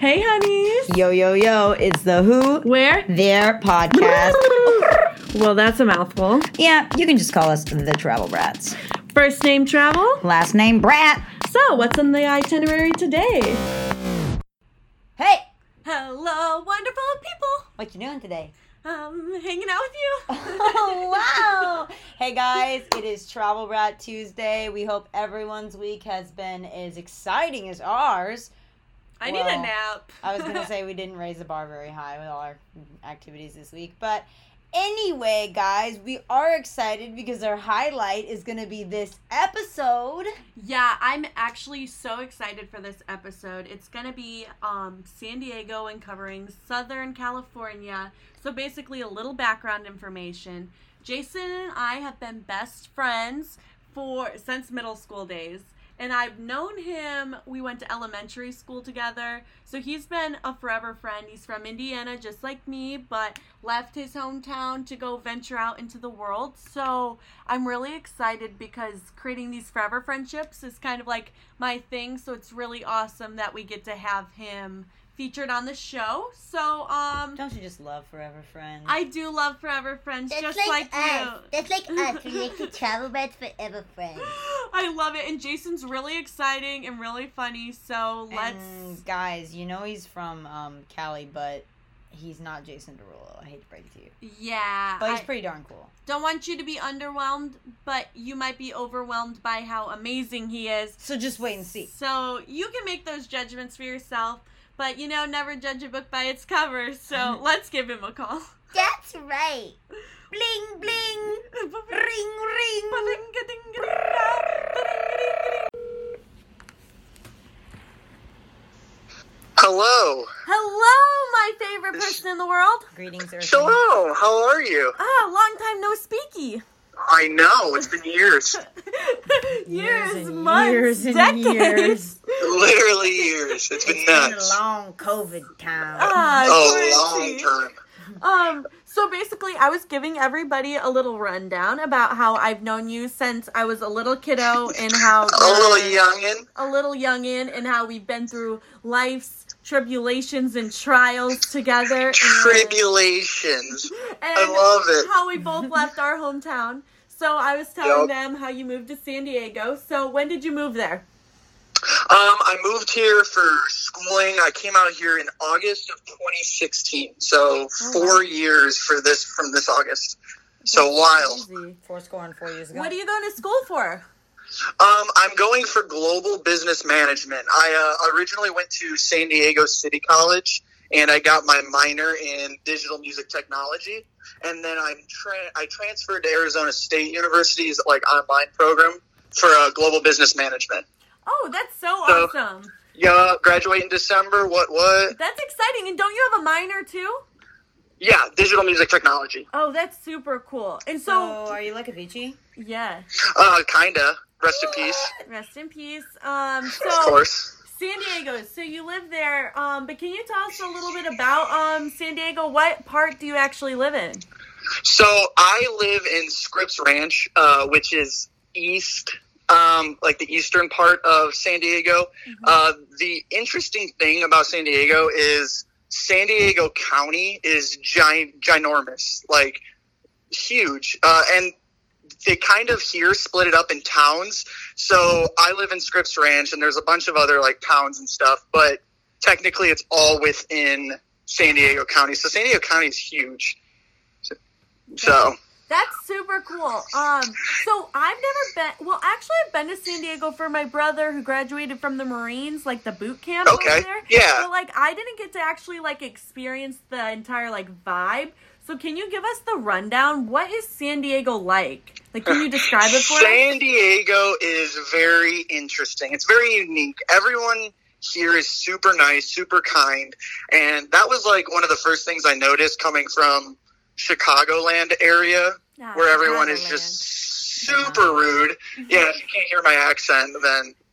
Hey, honeys. Yo, yo, yo, it's the Who Where? Their podcast. Well, that's a mouthful. yeah, you can just call us the Travel Brats. First name travel. Last name Brat. So, what's on the itinerary today? Hey, Hello, wonderful people. what you doing today? Um, hanging out with you. oh, wow. Hey, guys, it is Travel Brat Tuesday. We hope everyone's week has been as exciting as ours. I need a nap. I was going to say we didn't raise the bar very high with all our activities this week. But anyway, guys, we are excited because our highlight is going to be this episode. Yeah, I'm actually so excited for this episode. It's gonna be um, San Diego and covering Southern California. So basically, a little background information. Jason and I have been best friends for since middle school days, and I've known him. We went to elementary school together, so he's been a forever friend. He's from Indiana, just like me, but left his hometown to go venture out into the world. So I'm really excited because creating these forever friendships is kind of like my thing. So it's really awesome that we get to have him featured on the show. So um Don't you just love Forever Friends? I do love forever friends That's just like, like, us. you. That's like us. We like to travel beds forever friends. I love it and Jason's really exciting and really funny. So let's And guys, you know he's from um, Cali, but he's not Jason Derulo. I hate to break it to you. yeah. But he's I pretty darn cool. don't want you to be underwhelmed, but you might be overwhelmed by how amazing he is. So just wait and see. So you can make those judgments for yourself, but you know, never judge a book by its cover. So let's give him a call. That's right. Bling bling. Ring ring. Hello. Hello, my favorite person in the world. Greetings, Earth. Hello. How are you? Ah, long time no speaky. I know. It's been years. years, and months, years and decades. years. Literally years. It's been It's been nuts. a long COVID time. Ah, Oh, quarantine. long time. Um, so basically, I was giving everybody a little rundown about how I've known you since I was a little kiddo and how A little you're youngin. a little youngin, and how we've been through life's tribulations and trials together. and- Tribulations. and love it. How we both left our hometown. So I was telling Yup. them how you moved to San Diego. So when did you move there? Um, I moved here for schooling. I came out here in August of 2016. So Oh, four wow. years for this from this August. So wild. Crazy. Four score and four years ago. What are you going to school for? Um, I'm going for global business management. I uh, originally went to San Diego City College, and I got my minor in digital music technology. And then I'm tra- I transferred to Arizona State University's like online program for uh, global business management. Oh, that's so, So- awesome. Yeah, graduate in December. What? What? That's exciting. And don't you have a minor too? Yeah, digital music technology. Oh, that's super cool. And So, so, are you like Avicii? Yeah, Uh, kinda. Rest in peace. rest in peace. Um, Of so course. San Diego. So you live there. Um, but can you tell us a little bit about um San Diego? What part do you actually live in? So I live in Scripps Ranch, uh, which is east, um, like the eastern part of San Diego. Uh, the interesting thing about San Diego is San Diego County is gi- ginormous, like huge, uh, and they kind of here split it up in towns. So I live in Scripps Ranch, and there's a bunch of other like towns and stuff, but technically it's all within San Diego County. So San Diego County is huge. So, so That's super cool. Um, so I've never been. Well, actually, I've been to San Diego for my brother who graduated from the Marines, like the boot camp Okay, over there. yeah. But like, I didn't get to actually like experience the entire like vibe. So can you give us the rundown? What is San Diego like? Like, can you describe it for us? San Diego is very interesting. It's very unique. Everyone here is super nice, super kind, and that was like one of the first things I noticed coming from Chicagoland area, Yeah, where everyone is just super rude. Yeah, if you can't hear my accent, then.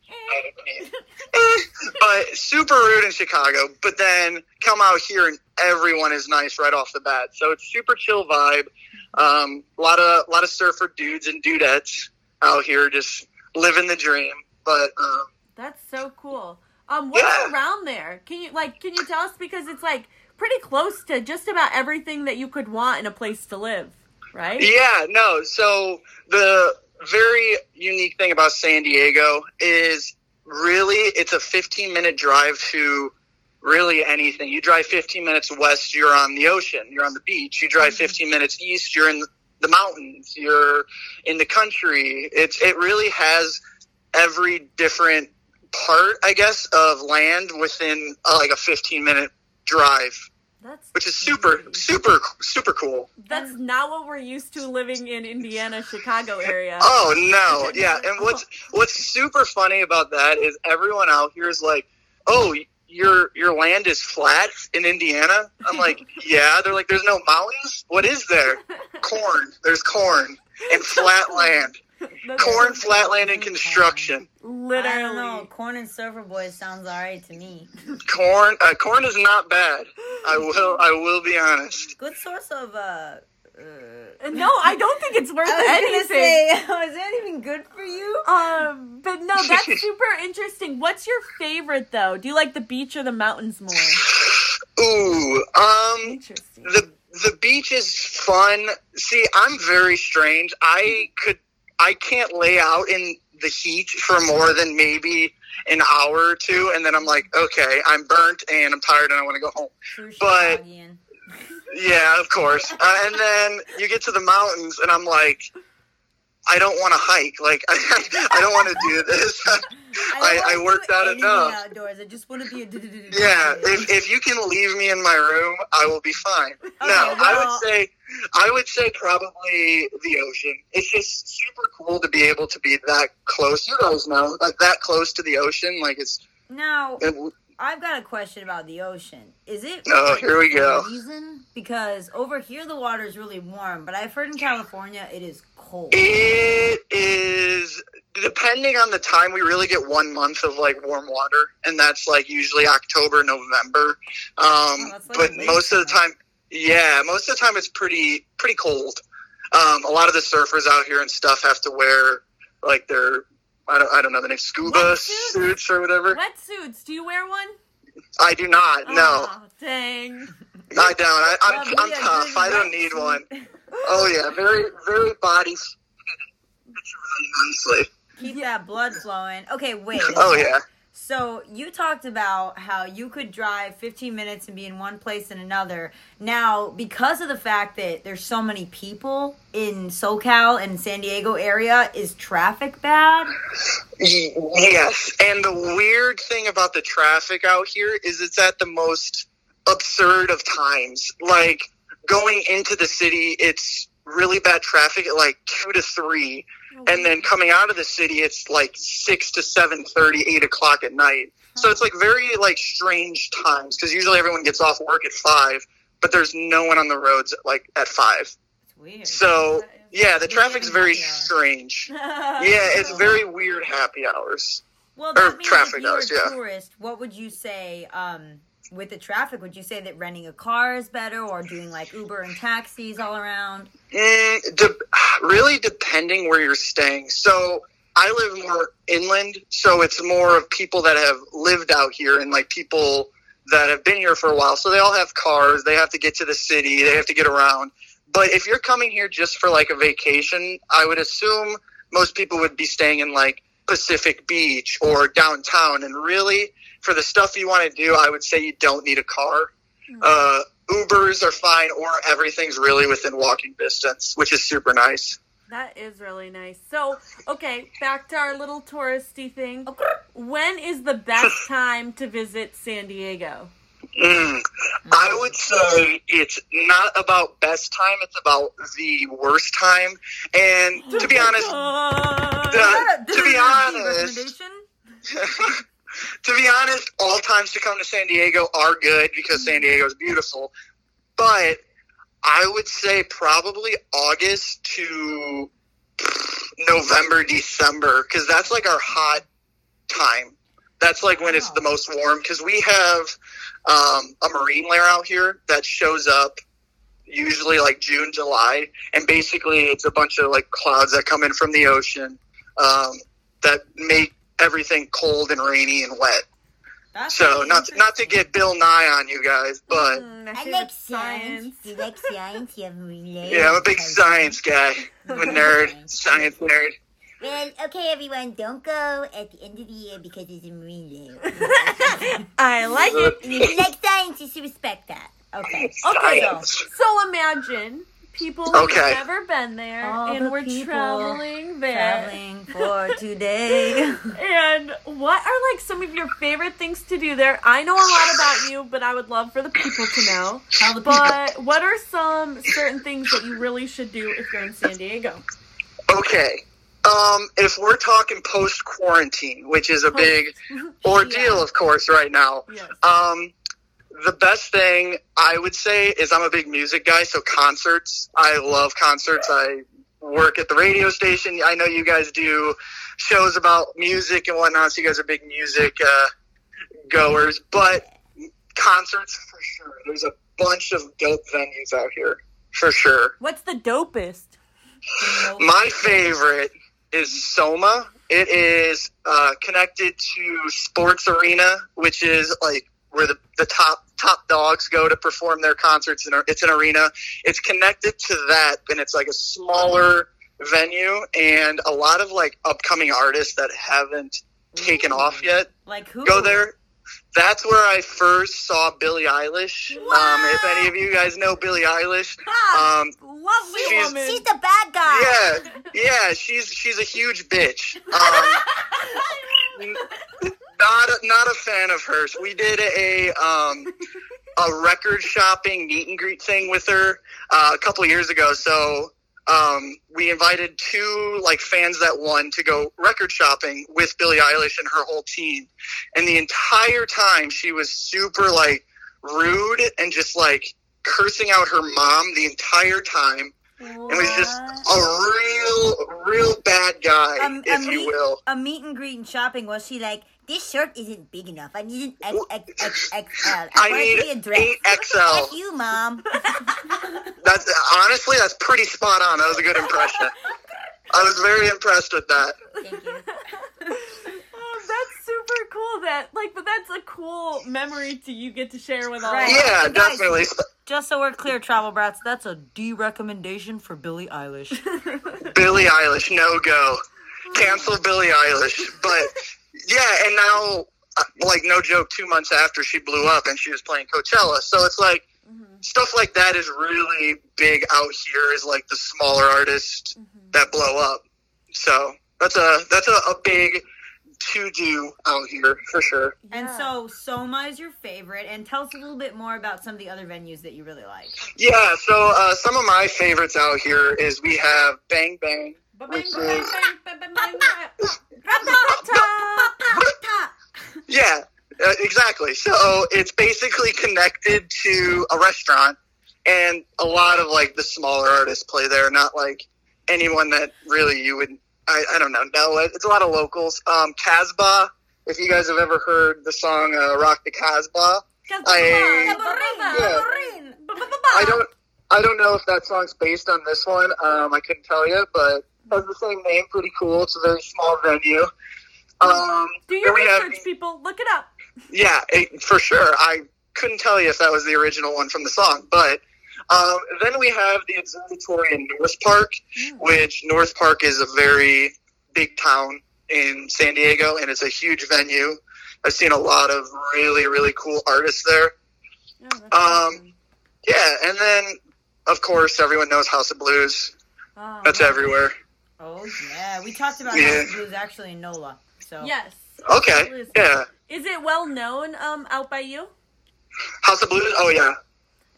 Eh, but super rude in Chicago. But then come out here and everyone is nice right off the bat. So it's super chill vibe. Um, a lot of a lot of surfer dudes and dudettes out here just living the dream. But um, That's so cool. Um, what's Yeah. around there? Can you like can you tell us because it's like pretty close to just about everything that you could want in a place to live, right? Yeah, no. So the very unique thing about San Diego is really it's a 15 minute drive to really anything. You drive 15 minutes west, you're on the ocean, you're on the beach. You drive 15 minutes east, you're in the mountains, you're in the country. It's it really has every different part, I guess, of land within uh, like a 15 minute drive, That's which is super super super cool. that's not what we're used to living in Indiana, Chicago area. Oh no, yeah. And what's what's super funny about that is everyone out here is like, "Oh, your your land is flat in Indiana." I'm like, "Yeah." They're like, "There's no mountains. What is there? Corn. There's corn and flat land. That's Corn, flat land, and construction. Literally. I don't know. Corn and Surfer Boys sounds alright to me. Corn. Uh, corn is not bad. I will. I will be honest. Good source of uh. Uh No, I don't think it's worth I was anything. say, is that even good for you? Um, but no, that's super interesting. What's your favorite though? Do you like the beach or the mountains more? Ooh. Um. Interesting. the the beach is fun. See, I'm very strange. I could I can't lay out in the heat for more than maybe an hour or two, and then I'm like, okay, I'm burnt and I'm tired and I want to go home. True But- Chicagoan. Yeah, of course. Uh, and then you get to the mountains, and I'm like, I don't want to hike. Like, I, don't want to do this. I, don't I worked out enough. Outdoors. I just want to be a. Yeah, if, if you can leave me in my room, I will be fine. no, I would say I would say probably the ocean. It's just super cool to be able to be that close. You guys know, like that close to the ocean. Like it's. Now, It, I've got a question about the ocean. Is it Oh, here we go. freezing? Because over here the water is really warm, but I've heard in California it is cold. it is depending on the time. We really get one month of like warm water, and that's like usually October, November. Um, Oh, like but most of the time, yeah, most of the time it's pretty pretty cold. Um, a lot of the surfers out here and stuff have to wear like their I don't, I don't know the name scuba Wetsuits? suits or whatever. Wetsuits. Do you wear one? I do not. No, dang. I don't. I, I'm, Well, I'm tough. I don't need one. Oh yeah, very very body. Fits really nicely. Keep that blood flowing. Okay, wait. Oh yeah. So you talked about how you could drive 15 minutes and be in one place and another. Now, because of the fact that there's so many people in SoCal and San Diego area, is traffic bad? Yes, and the weird thing about the traffic out here is it's at the most absurd of times. Like going into the city, it's really bad traffic at like two to three, and then coming out of the city, it's like six to seven thirty, eight o'clock at night. So it's like very like strange times because usually everyone gets off work at five, but there's no one on the roads at, like at five. Weird. So yeah, the traffic's very strange. Yeah, it's very weird happy hours. Well, or traffic if you were hours, a yeah. tourist, what would you say um, with the traffic? Would you say that renting a car is better or doing like Uber and taxis all around? Mm, de- really depending where you're staying. So I live more inland, so it's more of people that have lived out here and like people that have been here for a while. So they all have cars. They have to get to the city. They have to get around. But if you're coming here just for like a vacation, I would assume most people would be staying in like Pacific Beach or downtown. And really, for the stuff you want to do, I would say you don't need a car. Uh, Ubers are fine, or everything's really within walking distance, which is super nice. That is really nice. So, okay, back to our little touristy thing. When is the best time to visit San Diego? Mm. I would say it's not about best time; it's about the worst time. And to be honest, Uh, Uh, to be honest-? to be honest, all times to come to San Diego are good because San Diego is beautiful. But I would say probably August to November, December, because that's like our hot time. That's like when it's the most warm because we have um, a marine layer out here that shows up usually like June, July, and basically it's a bunch of like clouds that come in from the ocean um, that make everything cold and rainy and wet. That's So not to, not to get Bill Nye on you guys, but Mm, I see like the science. You like science? You have really yeah, I'm a big science guy. I'm a nerd, science nerd. Well, okay, everyone, don't go at the end of the year because it's a marine day. I like it. And if you like science, you should respect that. Okay. Okay, Science. so imagine people who've never been there All and the we're traveling there. Traveling for today. And what are like some of your favorite things to do there? I know a lot about you, but I would love for the people to know. Tell the people. But what are some certain things that you really should do if you're in San Diego? Okay. Um, if we're talking post quarantine, which is a big ordeal, of course, right now. Yes. Um, the best thing I would say is I'm a big music guy, so concerts. I love concerts. I work at the radio station. I know you guys do shows about music and whatnot, so you guys are big music uh, goers. But concerts for sure. There's a bunch of dope venues out here for sure. What's the dopest? My favorite is Soma. It is uh, connected to Sports Arena, which is like where the, the top top dogs go to perform their concerts. And it's an arena. It's connected to that, and it's like a smaller venue, and a lot of like upcoming artists that haven't taken off yet Like who? go there. That's where I first saw Billie Eilish. Um, if any of you guys know Billie Eilish, Ah, um, lovely she's- woman. She's the bad guy. yeah, yeah, she's she's a huge bitch. Um, not a, not a fan of hers. We did a um a record shopping meet and greet thing with her uh, a couple years ago. So um, we invited two like fans that won to go record shopping with Billie Eilish and her whole team. And the entire time she was super like rude and just like cursing out her mom the entire time. It was just a real, real bad guy, Um, if a you meet- will. A meet and greet and shopping. Was she like? This shirt isn't big enough. I need an X, X, X, XL. I want need to be a dress. eight F XL. you, mom. That's honestly, that's pretty spot on. That was a good impression. I was very impressed with that. Thank you. That's super cool. That like, but that's a cool memory to you get to share with all. Right. of us. Yeah, So guys- definitely. Just so we're clear, travel brats. That's a D recommendation for Billie Eilish. Billie Eilish, no go. Cancel Billie Eilish. But yeah, and now, uh, like, no joke, two months after she blew up and she was playing Coachella. So it's like, stuff like that is really big out here, is like the smaller artists that blow up. So that's a, that's a, a big to do out here for sure. And Yeah. so Soma is your favorite, and tell us a little bit more about some of the other venues that you really like. Yeah, so uh, some of my favorites out here is we have Bang Bang, Bang, which is bang, bang, bang, bang. yeah, uh, exactly. So it's basically connected to a restaurant, and a lot of like the smaller artists play there. Not like anyone that really you would I, I don't know it. It's a lot of locals. Um, Casbah. If you guys have ever heard the song uh, "Rock the Casbah," I- I don't. I don't know if that song's based on this one. Um, I couldn't tell you, but it has the same name. Pretty cool. It's a very small venue. Um, Do your we have- research, people. Look it up. yeah, it, for sure. I couldn't tell you if that was the original one from the song, but um, then we have the observatory in North Park, which North Park is a very big town in San Diego, and it's a huge venue. I've seen a lot of really, really cool artists there. Yeah, Um. Yeah, and then of course everyone knows House of Blues. Oh, That's everywhere. Oh yeah, we talked about Yeah. House of Blues actually in NOLA. So Yes. Okay, yeah, Is it well known um out by you? House of Blues. Oh yeah,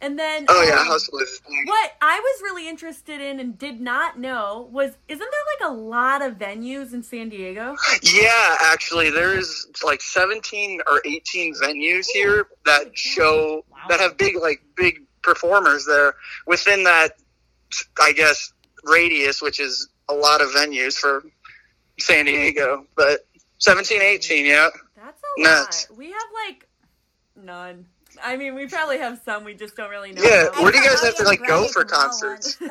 And then oh yeah, um, House What I was really interested in and did not know was isn't there like a lot of venues in San Diego? Yeah, actually, there's like 17 or 18 venues here that show Wow. that have big like big performers there within that I guess radius, which is a lot of venues for San Diego. But 17, 18, yeah. That's a Nuts. lot. We have like none. I mean, we probably have some. We just don't really know. Yeah, about. where do you guys have to like go for concerts?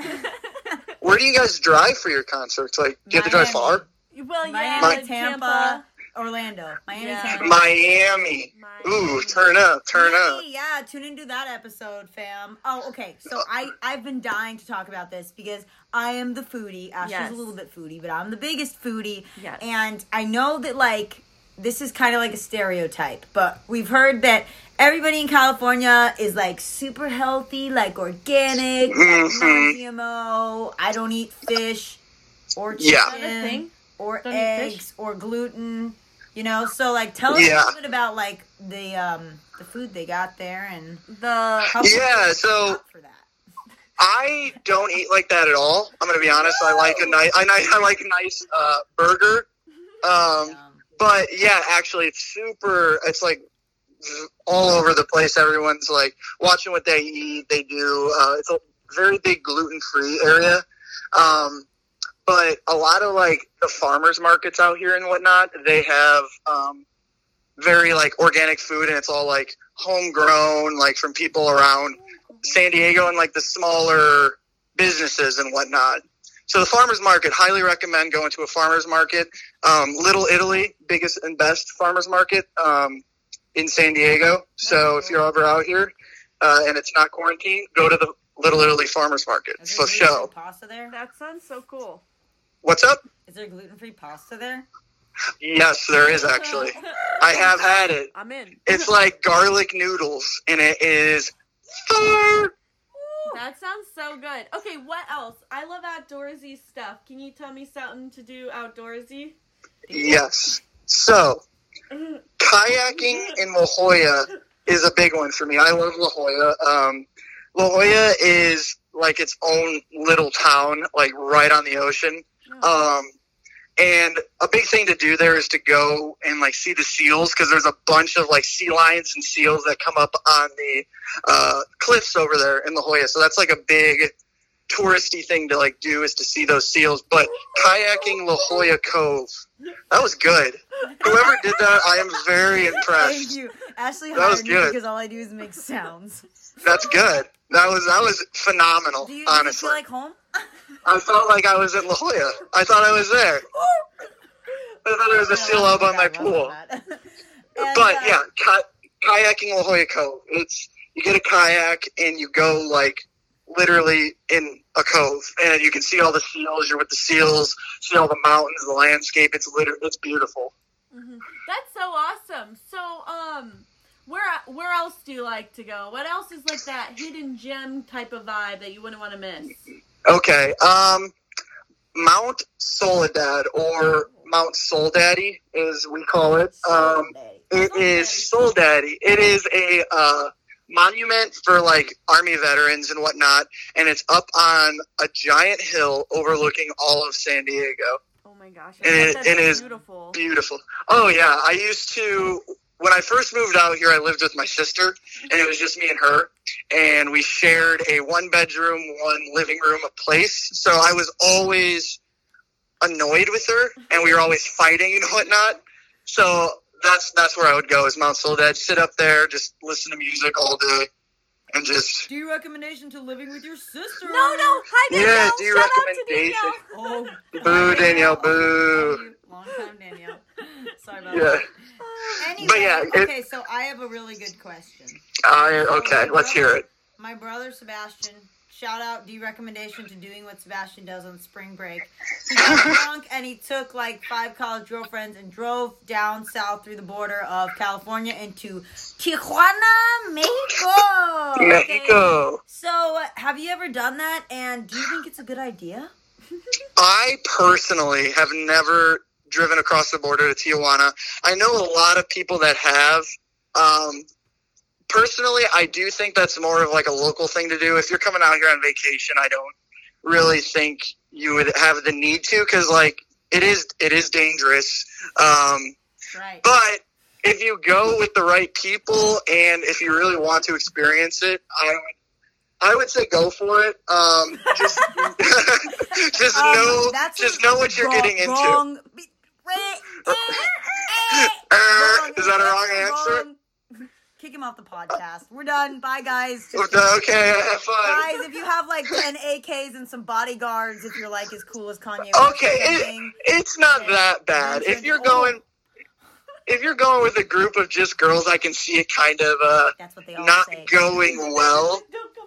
Where do you guys drive for your concerts? Like, do you have to drive far? well, yeah, Miami, Tampa. Tampa, Orlando. Miami, Yeah. handball. Miami. Ooh, turn up, turn up. Hey, yeah, tune into that episode, fam. Oh, okay. So uh, I I've been dying to talk about this because I am the foodie. Ashley's Yes. a little bit foodie, but I'm the biggest foodie. Yes. And I know that like this is kind of like a stereotype, but we've heard that everybody in California is like super healthy, like organic, like Mhm. non-GMO. I don't eat fish or chicken Yeah. Is that a thing? or Don't eggs or gluten. You know, so like tell us Yeah. a little bit about like the um the food they got there and The how Yeah, so- for that. I don't eat like that at all. I'm gonna be honest. I like a nice, I, I like a nice uh, burger. Um, Um, but yeah, actually, it's super. It's like all over the place. Everyone's like watching what they eat. They do. Uh, it's a very big gluten free area. Um, but a lot of like the farmers markets out here and whatnot, they have um, very like organic food, and it's all like homegrown, like from people around San Diego and like the smaller businesses and whatnot. So the farmers market, highly recommend going to a farmers market. Um, Little Italy, biggest and best farmers market um, in San Diego. So if you're ever out here uh, and it's not quarantine, go to the Little Italy farmers market is for there gluten-free show. pasta there? that sounds so cool. What's up? Is there gluten free pasta there? Yes, there is actually. I have had it. I'm in. It's like garlic noodles, and it is fire. That sounds so good. Okay, what else? I love outdoorsy stuff. Can you tell me something to do outdoorsy? Yes. So kayaking in La Jolla is a big one for me. I love La Jolla. Um, La Jolla is like its own little town, like right on the ocean. Um, and a big thing to do there is to go and like see the seals because there's a bunch of like sea lions and seals that come up on the uh, cliffs over there in La Jolla. So that's like a big touristy thing to like do is to see those seals. But kayaking La Jolla Cove, that was good. Whoever did that, I am very Thank impressed. you. Ashley That was good. because all I do is make sounds. That's good. That was that was phenomenal. Do you, do you feel like home? I felt like I was in La Jolla. I thought I was there. I thought there was a seal up on my pool. And, but uh, yeah, kayaking La Jolla Cove. It's you get a kayak and you go like literally in a cove, and you can see all the seals. You're with the seals, see all the mountains, the landscape. It's literally it's beautiful. Mhm. That's so awesome. So, um, where where else do you like to go? What else is like that hidden gem type of vibe that you wouldn't want to miss? Okay, um, Mount Soledad or Mount Soul Daddy, as we call it. Um, It is Soul Daddy. It is a uh, monument for like army veterans and whatnot, and it's up on a giant hill overlooking all of San Diego. Oh my gosh, And it- it that's beautiful. Beautiful. Oh yeah, I used to when I first moved out here. I lived with my sister, and it was just me and her, and we shared a one bedroom, one living room, a place. So I was always annoyed with her, and we were always fighting and whatnot. So that's that's where I would go is Mount Soledad. Sit up there, just listen to music all day, and just Do your recommendation to living with your sister? No, no, hi Yeah, do your Shout out to recommendation. Danielle. Oh, boo Danielle, Love boo. Long time, Danielle. Sorry about Yeah. that. Anyway, But yeah, it- okay, so I have a really good question. Uh, okay, let's hear it. My brother Sebastian, shout out D recommendation to doing what Sebastian does on spring break. He got drunk and he took like five college girlfriends and drove down south through the border of California into Tijuana, Mexico. Mexico. So, uh, have you ever done that? And do you think it's a good idea? I personally have never driven across the border to Tijuana. I know a lot of people that have. Um, personally, I do think that's more of like a local thing to do. If you're coming out here on vacation, I don't really think you would have the need to because like it is it is dangerous. Um, Right. but if you go with the right people and if you really want to experience it, I would. I would say go for it. Um, just, just Um, know, just know what you're wrong- getting into. Wrong. Uh, is that a wrong answer? Kick him off the podcast. We're done. Bye, guys. Okay, have fun. Guys, if you have like 10 AKs and some bodyguards, if you're like as cool as Kanye. Okay, it, it's not that bad. If you're going, if you're going with a group of just girls, I can see it kind of uh, That's what they all not say. going well.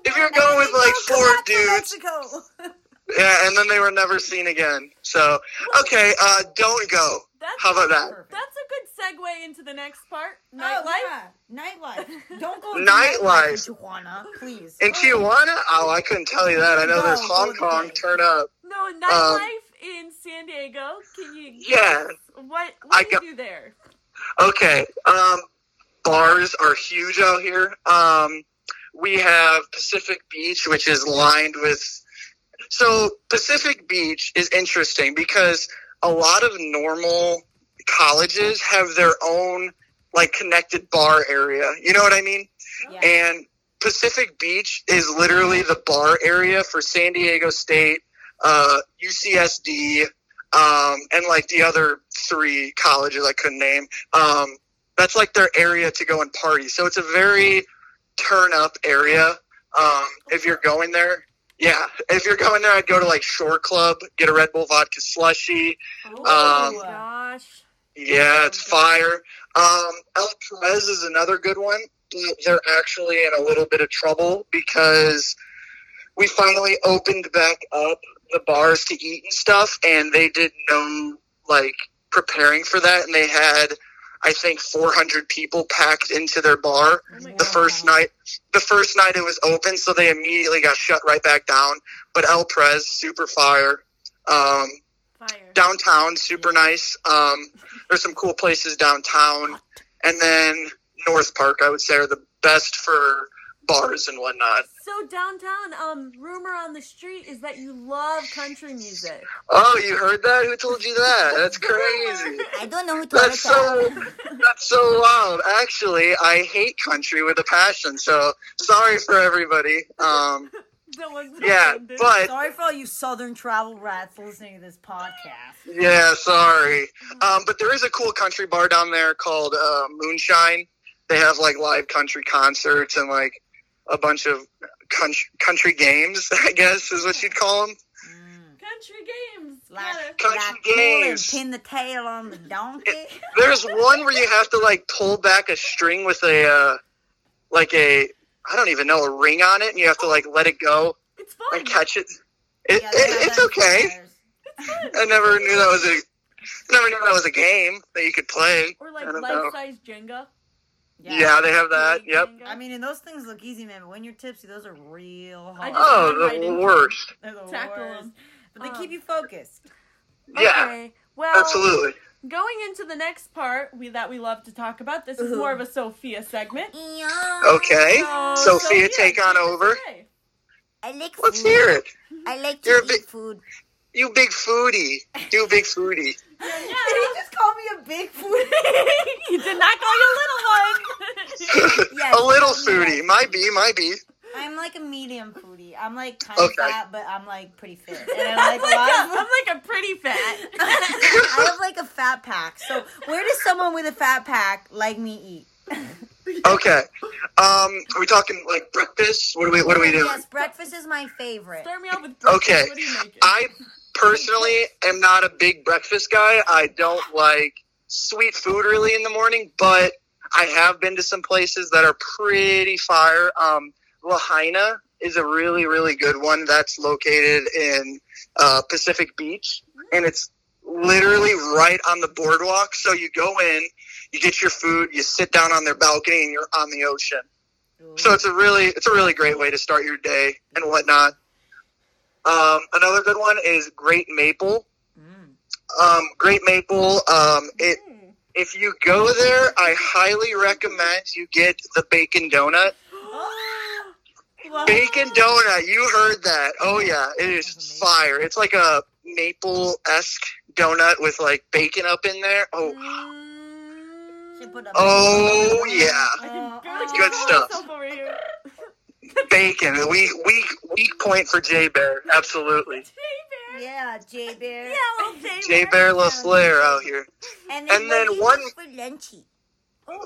If you're going with like four dudes, yeah, and then they were never seen again. So okay, uh, don't go. That's How about that? Perfect. That's a good segue into the next part. Oh, Nightlife. yeah. Nightlife. Don't go to Nightlife. in Tijuana, please. In Tijuana? Oh, I couldn't tell you that. I know there's Hong Kong. say. Turn up. No, nightlife in San Diego. Can you? Yeah. What? What I do you do there? Okay. Um, bars are huge out here. Um, we have Pacific Beach, which is lined with. So Pacific Beach is interesting because a lot of normal colleges have their own like connected bar area. You know what I mean? Yeah. And Pacific Beach is literally the bar area for San Diego State, uh, UCSD, um, and like the other three colleges I couldn't name. Um, that's like their area to go and party. So it's a very turn up area. Um, if you're going there, yeah, if you're going there, I'd go to like Shore Club, get a Red Bull vodka slushy. Oh Um, my gosh. Yeah, it's fire. Um, El Prez is another good one. but They're actually in a little bit of trouble because we finally opened back up the bars to eat and stuff, and they did no like preparing for that, and they had. I think 400 people packed into their bar Oh the first night. The first night it was open, so they immediately got shut right back down. But El Prez, super fire. Um, Fire. downtown super nice um there's some cool places downtown and then north park i would say are the best for bars and whatnot So downtown, um, rumor on the street is that you love country music. oh you heard that who told you that that's crazy I don't know who told that's us that. so that's so wild actually i hate country with a passion so sorry for everybody um No yeah offended. but Sorry for all you southern travel rats listening to this podcast. Yeah, sorry. Um, but there is a cool country bar down there called uh, Moonshine. They have like live country concerts and like a bunch of country, country games. I guess is what you'd call them. Mm. country games. Like, Gotta- Country like games. pin the tail on the donkey. There's one where you have to like pull back a string with a uh, like a I don't even know a ring on it, and you have to like let it go It's fun. and catch it. It, Yeah, it it's okay. flyers. I never knew that was a never knew that was a game that you could play. Or like I don't know. life-size Jenga. Yeah, they have that. Big Yep. I mean, and those things look easy, man. But when you're tipsy, those are real hard. Oh, run right the worst. They're the tackle worst. 'em. But they Um, keep you focused. Yeah, Okay. Well, absolutely. going into the next part we, that we love to talk about, this is Ooh. more of a Sophia segment. Yeah. Okay. So, Sophia, take on over. away. I like Let's food. hear it. I like to You're eat bit- food. You big foodie. You big foodie. Yeah, Did he just call me a big foodie? did not call you a little one. Yes, little foodie. Might be, might be. I'm like a medium foodie. I'm like kind of Okay. fat, but I'm like pretty fit. And I I'm, like, like a lot a, of- I'm like a pretty fat. I have like a fat pack. So where does someone with a fat pack like me eat? Okay. Um, are we talking like breakfast? What are we what are we doing? Yes, breakfast is my favorite. Start me off with breakfast. Okay. What are you making? I personally am not a big breakfast guy. I don't like sweet food really in the morning, but I have been to some places that are pretty fire. Um, Lahaina is a really, really good one that's located in uh, Pacific Beach, and it's literally right on the boardwalk. So you go in, you get your food, you sit down on their balcony, and you're on the ocean. So it's a really it's a really great way to start your day and whatnot. Um, another good one is Great Maple. Mm. Um, Great Maple. Um, it. If you go there, I highly recommend you get the bacon donut. Wow. Bacon donut. You heard that? Oh yeah, it is fire. It's like a maple esque donut with like bacon up in there. Oh, She Mm. put a- oh yeah, I can barely uh, Good stuff. myself over here. bacon. Weak, weak, weak point for J Bear. Absolutely, J-Bear. Yeah, J Bear. Yeah, little J-Bear. J Bear LaFleur out here. And then, And then what do you one- for lunchy.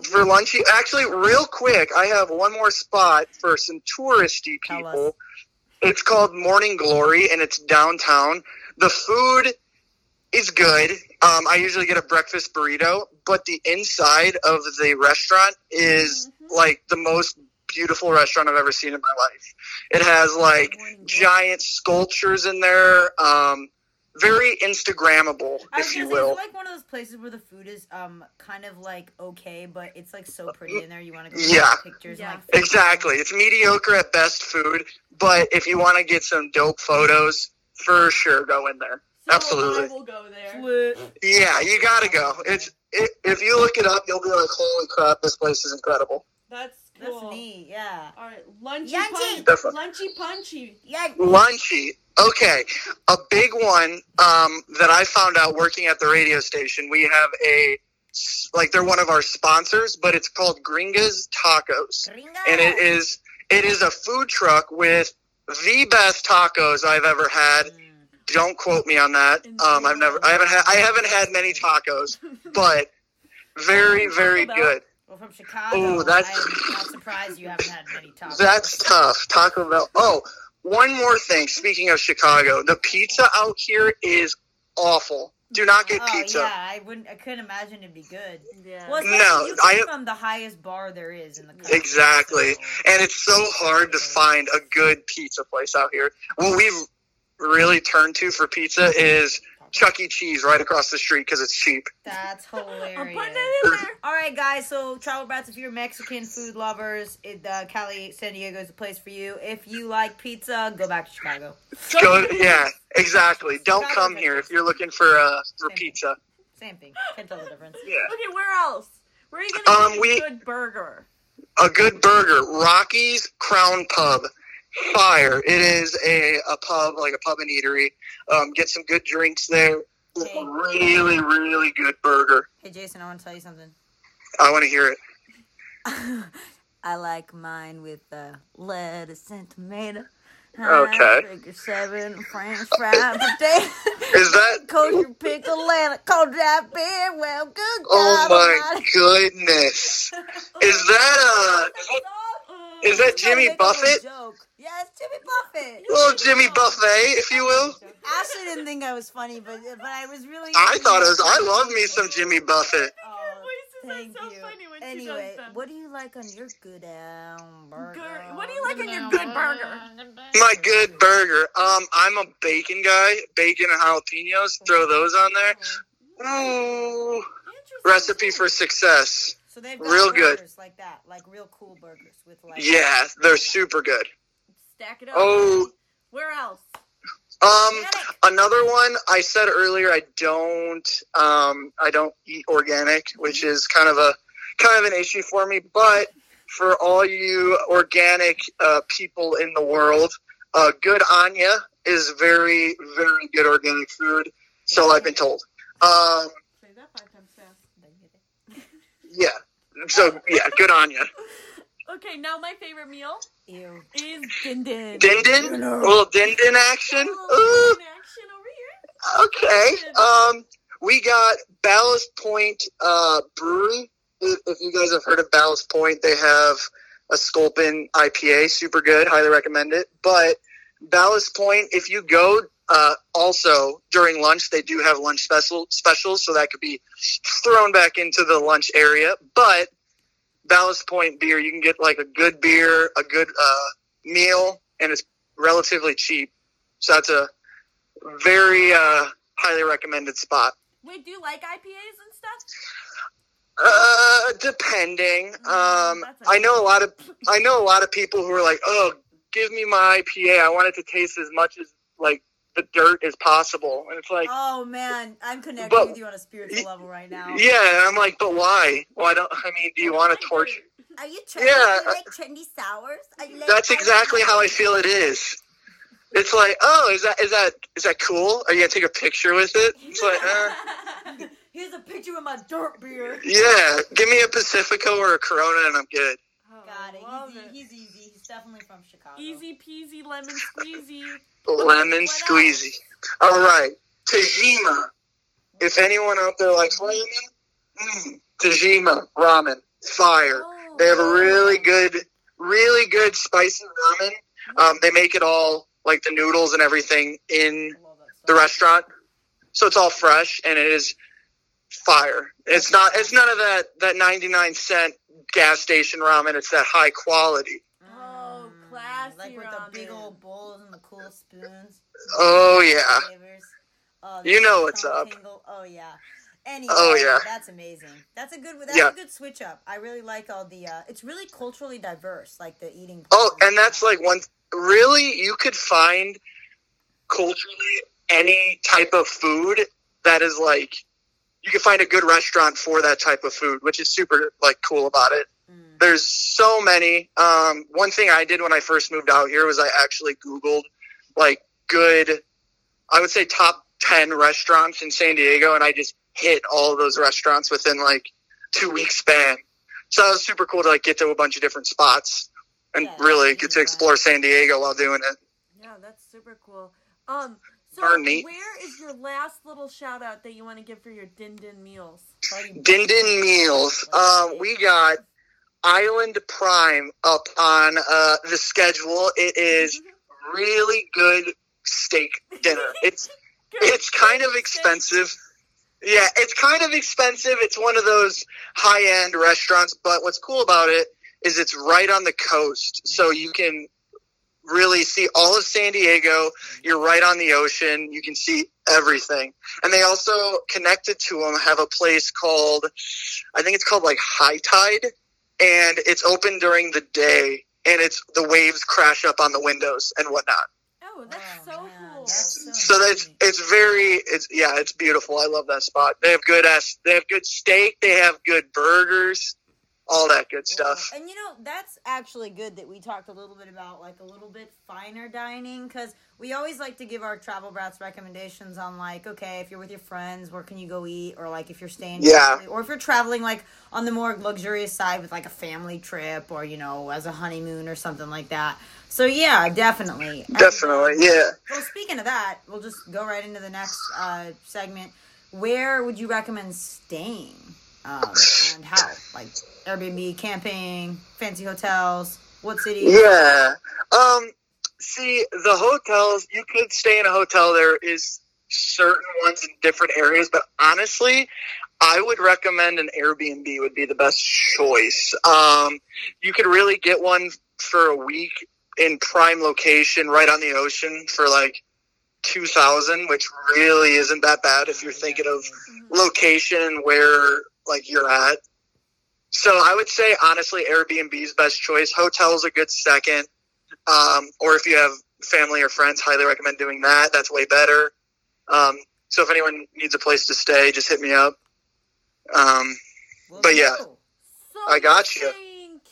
for lunchy. Actually, real quick, I have one more spot for some touristy people. It's called Morning Glory, and it's downtown. The food is good. Um, I usually get a breakfast burrito, but the inside of the restaurant is like the most beautiful restaurant I've ever seen in my life. It has like giant sculptures in there. Um, very Instagrammable, if you will. it's like one of those places where the food is um kind of like okay, but it's like so pretty in there. You want to go Yeah. take pictures. Yeah. And, like, Exactly. It's mediocre at best food, but if you want to get some dope photos, for sure go in there. So Absolutely. I will go there. Yeah, you gotta go. It's it, if you look it up, you'll be like, "Holy crap, this place is incredible." That's That's cool. neat. Yeah. All right, lunchy, Yankee. punch, lunchy punchy. Yeah. Lunchy. Okay, a big one um, that I found out working at the radio station. We have a like they're one of our sponsors, but it's called Gringas Tacos, Gringa. and it is it is a food truck with the best tacos I've ever had. Don't quote me on that. Um, I've never, I haven't had, I haven't had many tacos, but very, very good. Well, from Chicago, Ooh, that's- I'm not surprised you haven't had many tacos. That's tough. Taco Bell. Oh, one more thing. Speaking of Chicago, the pizza out here is awful. Do not get Oh pizza. yeah, I wouldn't. I couldn't imagine it'd be good. Yeah. Well, especially No, you I- from the highest bar there is in the country. Exactly. so- And it's so hard to find a good pizza place out here. What we've really turned to for pizza is Chuck E. Cheese right across the street because it's cheap. That's hilarious. I'm putting it in there. All right, guys. So, travel brats, if you're Mexican food lovers, it, uh, Cali, San Diego is a place for you. If you like pizza, go back to Chicago. Go, yeah, exactly. Don't come here if you're looking for uh, for Same. pizza. Same thing. Can't tell the difference. Yeah. Okay, where else? Where are you gonna Um, get we- a good burger? a good burger. Rocky's Crown Pub. Fire. It is a, a pub, like a pub and eatery. Um, get some good drinks there. Really, really good burger. Hey, Jason, I want to tell you something. I want to hear it. I like mine with uh, lettuce and tomato. Okay. Figure seven, French fried potato. Is that? Kosher pickle and a cold dry beer. Well, good God. Oh my goodness. Is that uh? Is that Jimmy Make a little Buffett? Joke. Yeah, it's Jimmy Buffett. Little Jimmy Buffett, if you will. Ashley didn't think I was funny, but but I was really. I thought it was. I love me some Jimmy Buffett. Oh, thank so you. funny when she anyway, does what do you like on your good um, burger? Good- what do you like on your good burger? My good burger. Um, I'm a bacon guy. Bacon and jalapenos. Throw those on there. Ooh. Recipe for success. So they've got Real good. like that, like real cool burgers with like. Yeah, they're super good. Stack it up. Oh. Where else? Um, another one I said earlier. I don't. Um, I don't eat organic, which is kind of a kind of an issue for me. But for all you organic uh, people in the world, uh, Good Onya is very very good organic food. So I've been told. Um, Say that five times fast. yeah. So yeah, good on you. Okay, now my favorite meal Ew. is din din. Din din, a little din din action. Oh, Ooh. action over here. Okay. Um, we got Ballast Point uh, Brewery. If, if you guys have heard of Ballast Point, they have a Sculpin IPA, super good. Highly recommend it. But Ballast Point, if you go, uh, also during lunch, they do have lunch special specials, so that could be thrown back into the lunch area. But Ballast Point beer, you can get like a good beer, a good uh, meal, and it's relatively cheap. So that's a very uh, highly recommended spot. Wait, do you like IPAs and stuff? Uh, depending. Um, I know a lot of I know a lot of people who are like, "Oh, give me my IPA. I want it to taste as much as like the dirt as possible." And it's like, Oh man, I'm connected But- with you on a spiritual level right now. yeah. And I'm like, but why? Why don't. I mean, do you want to torture? Are you trendy? Yeah, you like trendy sours? Are you like, That's exactly how I feel. It is. It's like, oh, is that is that is that cool? Are you gonna take a picture with it? It's like, uh, Here's a picture with my dirt beer. yeah. Give me a Pacifico or a Corona, and I'm good. Oh, Got it. love Easy. it. He's easy. He's definitely from Chicago. Easy peasy lemon squeezy. Lemon What else? squeezy. All right, Tajima. If anyone out there likes ramen, mm, Tajima ramen, fire. Oh. They have a really good, really good spicy ramen. Um, they make it all like the noodles and everything in I love that the restaurant. so it's all fresh and it is fire. It's not. It's none of that that ninety nine cent gas station ramen. It's that high quality. Oh, classy Like with ramen. the big old bowls and the cool spoons. Oh yeah. Oh, You know what's up. tingle. Oh yeah. Anyway, Oh, yeah. that's amazing. That's a good. That's Yeah. a good switch up. I really like all the. uh It's really culturally diverse, like the eating. Oh, and that's like one. Really, you could find culturally any type of food that is like you can find a good restaurant for that type of food, which is super like cool about it. Mm. There's so many. Um, one thing I did when I first moved out here was I actually Googled like good, I would say top 10 restaurants in San Diego, and I just hit all of those restaurants within like two weeks span. So that was super cool to like get to a bunch of different spots and Yeah, really get to explore San Diego while doing it. Yeah, that's super cool. Um, so where is your last little shout out that you want to give for your Din Din meals? Din Din Meals. Um, we got Island Prime up on uh, the schedule. It is really good steak dinner. It's it's kind of expensive. Yeah, it's kind of expensive. It's one of those high end restaurants, but what's cool about it is it's right on the coast, so you can really see all of San Diego. You're right on the ocean. You can see everything. And they also connected to them have a place called, I think it's called like High Tide, and it's open during the day, and it's the waves crash up on the windows and whatnot. Oh, that's Oh, so man, cool. that's so So that's it's very it's yeah it's beautiful. I love that spot. They have good ass. They have good steak. They have good burgers. All that good stuff. And you know, that's actually good that we talked a little bit about like a little bit finer dining because we always like to give our travel brats recommendations on like, okay, if you're with your friends, where can you go eat? Or like if you're staying, Yeah. locally, or if you're traveling like on the more luxurious side with like a family trip or you know as a honeymoon or something like that. So yeah, definitely, Definitely, um, yeah. Well, speaking of that, we'll just go right into the next uh, segment. Where would you recommend staying, um, and how? Like Airbnb, camping, fancy hotels. What city? Yeah. Um. See, the hotels you could stay in a hotel. There is certain ones in different areas, but honestly, I would recommend an Airbnb would be the best choice. Um, you could really get one for a week in prime location, right on the ocean, for like two thousand, which really isn't that bad if you're thinking of location where like you're at. So I would say honestly, Airbnb's best choice. Hotel's a good second. Um, or if you have family or friends, highly recommend doing that. That's way better. Um, so if anyone needs a place to stay, just hit me up. Um, Well, but yeah. So I got you.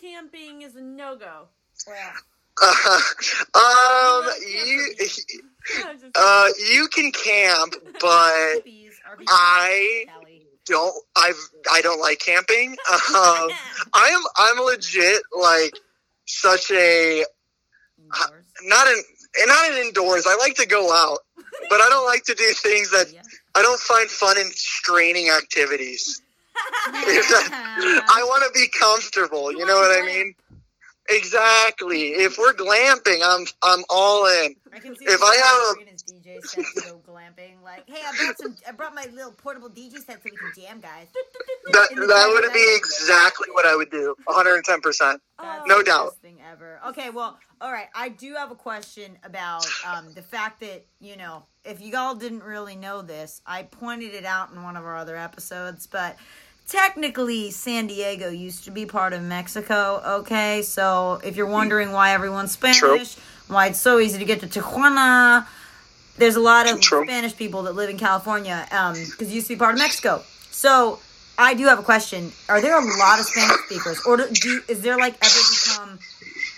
camping is a no go. Well, um, you, uh, you can camp, but I. don't. I've I don't like camping. Um, I'm I'm legit like such a Indoors. not an and not an indoors. I like to go out, but I don't like to do things that Yeah. I don't find fun in straining activities. I want to be comfortable. You know what I mean? Exactly. If we're glamping, I'm I'm all in. I can see If I have a- DJ set to go glamping. Like, hey, I brought some. I brought my little portable DJ set so we can jam, guys. That that would be that? exactly what I would do. 110. percent No doubt. thing ever. Okay, well, all right. I do have a question about um, the fact that you know, if you all didn't really know this, I pointed it out in one of our other episodes, but technically, San Diego used to be part of Mexico. Okay, so if you're wondering why everyone's Spanish, True. why it's so easy to get to Tijuana. There's a lot of True. Spanish people that live in California because it used to be part of Mexico. So I do have a question. Are there a lot of Spanish speakers, or do, do is there like ever become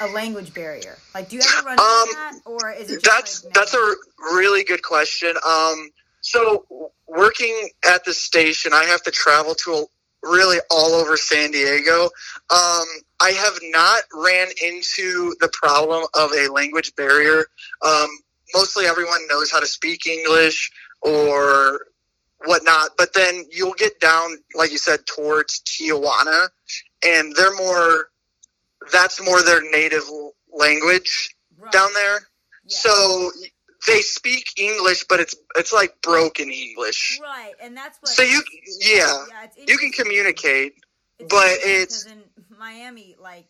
a language barrier? Like, do you ever run into Um, that, or is it just That's like, that's a really good question. Um, so working at the station, I have to travel to a, really all over San Diego. Um, I have not ran into the problem of a language barrier. Um, mostly everyone knows how to speak English or whatnot, but then you'll get down, like you said, towards Tijuana, and they're more. That's more their native language Right. down there. Yeah. So they speak English, but it's it's like broken English. Right, and that's what. So you, yeah, yeah, you can communicate. It's but it's- in Miami, like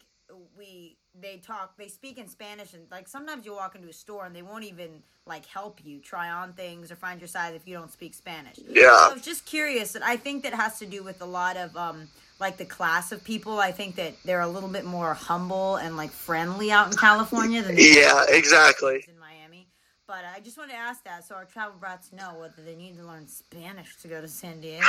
we they talk, they speak in Spanish, and like sometimes you walk into a store and they won't even like help you try on things or find your size if you don't speak Spanish. Yeah. I was just curious, and I think that has to do with a lot of um like the class of people. I think that they're a little bit more humble and like friendly out in California than they Yeah, exactly. But I just wanted to ask that so our travel brats know whether they need to learn Spanish to go to San Diego.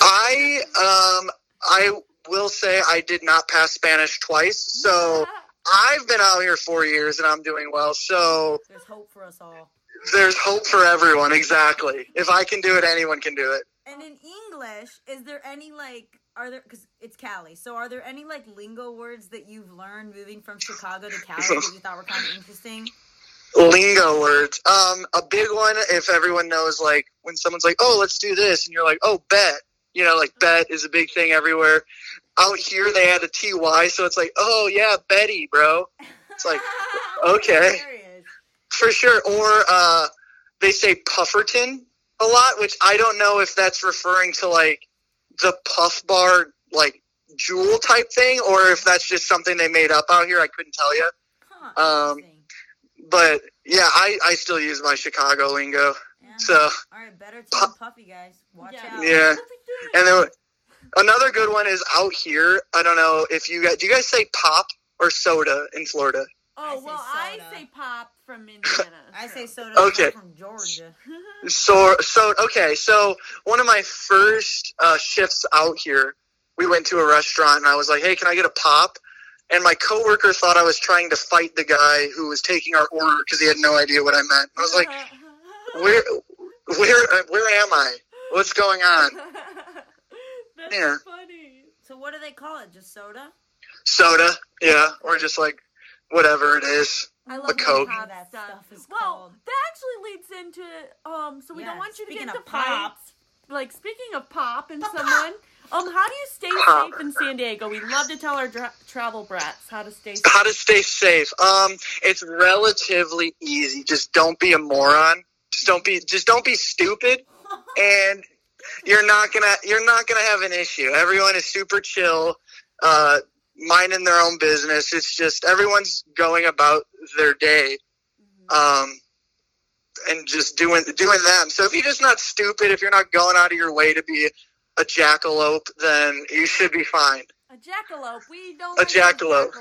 I um I will say I did not pass Spanish twice, so I've been out here four years and I'm doing well. So There's hope for us all. there's hope for everyone. Exactly. If I can do it, anyone can do it. And in English, is there any like are there because it's Cali? So are there any like lingo words that you've learned moving from Chicago to Cali that you thought were kind of interesting? Lingo words. Um, a big one. If everyone knows, like when someone's like, "Oh, let's do this," and you're like, "Oh, bet." You know, like bet is a big thing everywhere. Out here, they add a ty, so it's like, "Oh yeah, Betty, bro." It's like, okay. For sure. Or uh, they say pufferton a lot, which I don't know if that's referring to like the puff bar, like Juul type thing, or if that's just something they made up out here. I couldn't tell you. Huh, Um. But yeah, I, I still use my Chicago lingo. Yeah. So, all right, better team Puffy guys. Watch Yeah. out. Yeah. What's he doing? and then another good one is out here. I don't know if you guys, do you guys say pop or soda in Florida? Oh say well, I say pop from Indiana. I say soda Okay. from Georgia. So, so okay. So one of my first uh, shifts out here, we went to a restaurant, and I was like, "Hey, can I get a pop?" And my coworker thought I was trying to fight the guy who was taking our order because he had no idea what I meant. I was like, "Where, where, uh, where am I? What's going on?" That's Yeah. funny. So what do they call it? Just soda? Soda, yeah, or just like whatever it is. I love Coke. the pop That stuff. stuff is well, called. that actually leads into um. So we Yeah, don't want you to speaking get of into pop. fights. Like speaking of pop and someone. Um, how do you stay safe in San Diego? We love to tell our dra- travel brats how to stay safe. How to stay safe? Um, it's relatively easy. Just don't be a moron. Just don't be. Just don't be stupid. and you're not gonna you're not gonna have an issue. Everyone is super chill, uh, minding their own business. It's just everyone's going about their day, um, and just doing doing them. So if you're just not stupid, if you're not going out of your way to be a jackalope, then you should be fine. A jackalope. We don't. A like jackalope.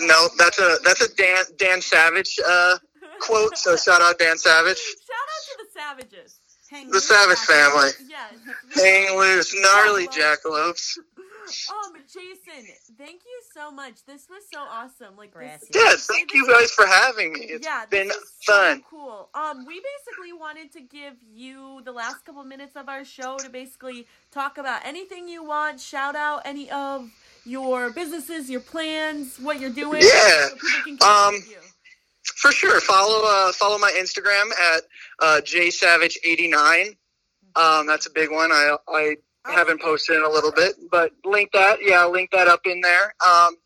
No, that's a that's a Dan Dan Savage uh, quote. So shout out Dan Savage, Shout out to the savages. Hang the Savage family. Yes. Hang loose, gnarly jackalopes. Um, Jason, thank you so much. This was so awesome. Like this. Gracias. Yes, thank you guys for having me. It's yeah, been fun. So cool. Um, we basically wanted to give you the last couple minutes of our show to basically talk about anything you want. Shout out any of your businesses, your plans, what you're doing. Yeah. so people can connect Um. For sure. Follow uh, follow my Instagram at uh, jsavage89. Um, that's a big one. I I haven't posted in a little bit, but link that. Yeah, link that up in there. Um,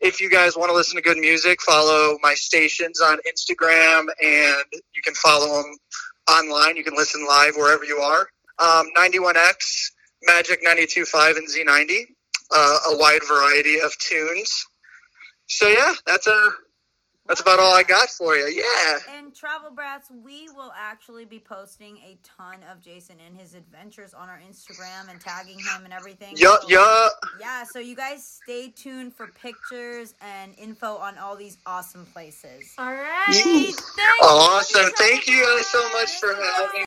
if you guys want to listen to good music, follow my stations on Instagram, and you can follow them online. You can listen live wherever you are. Um, 91X, Magic 92.5, and Z90. Uh, a wide variety of tunes. So yeah, that's a that's about all I got for you. Yeah. And Travel Brats, we will actually be posting a ton of Jason and his adventures on our Instagram and tagging him and everything. Yeah, So- yeah. Yeah, so you guys stay tuned for pictures and info on all these awesome places. All right. Yee. Thanks. Awesome. Thank you guys so much for having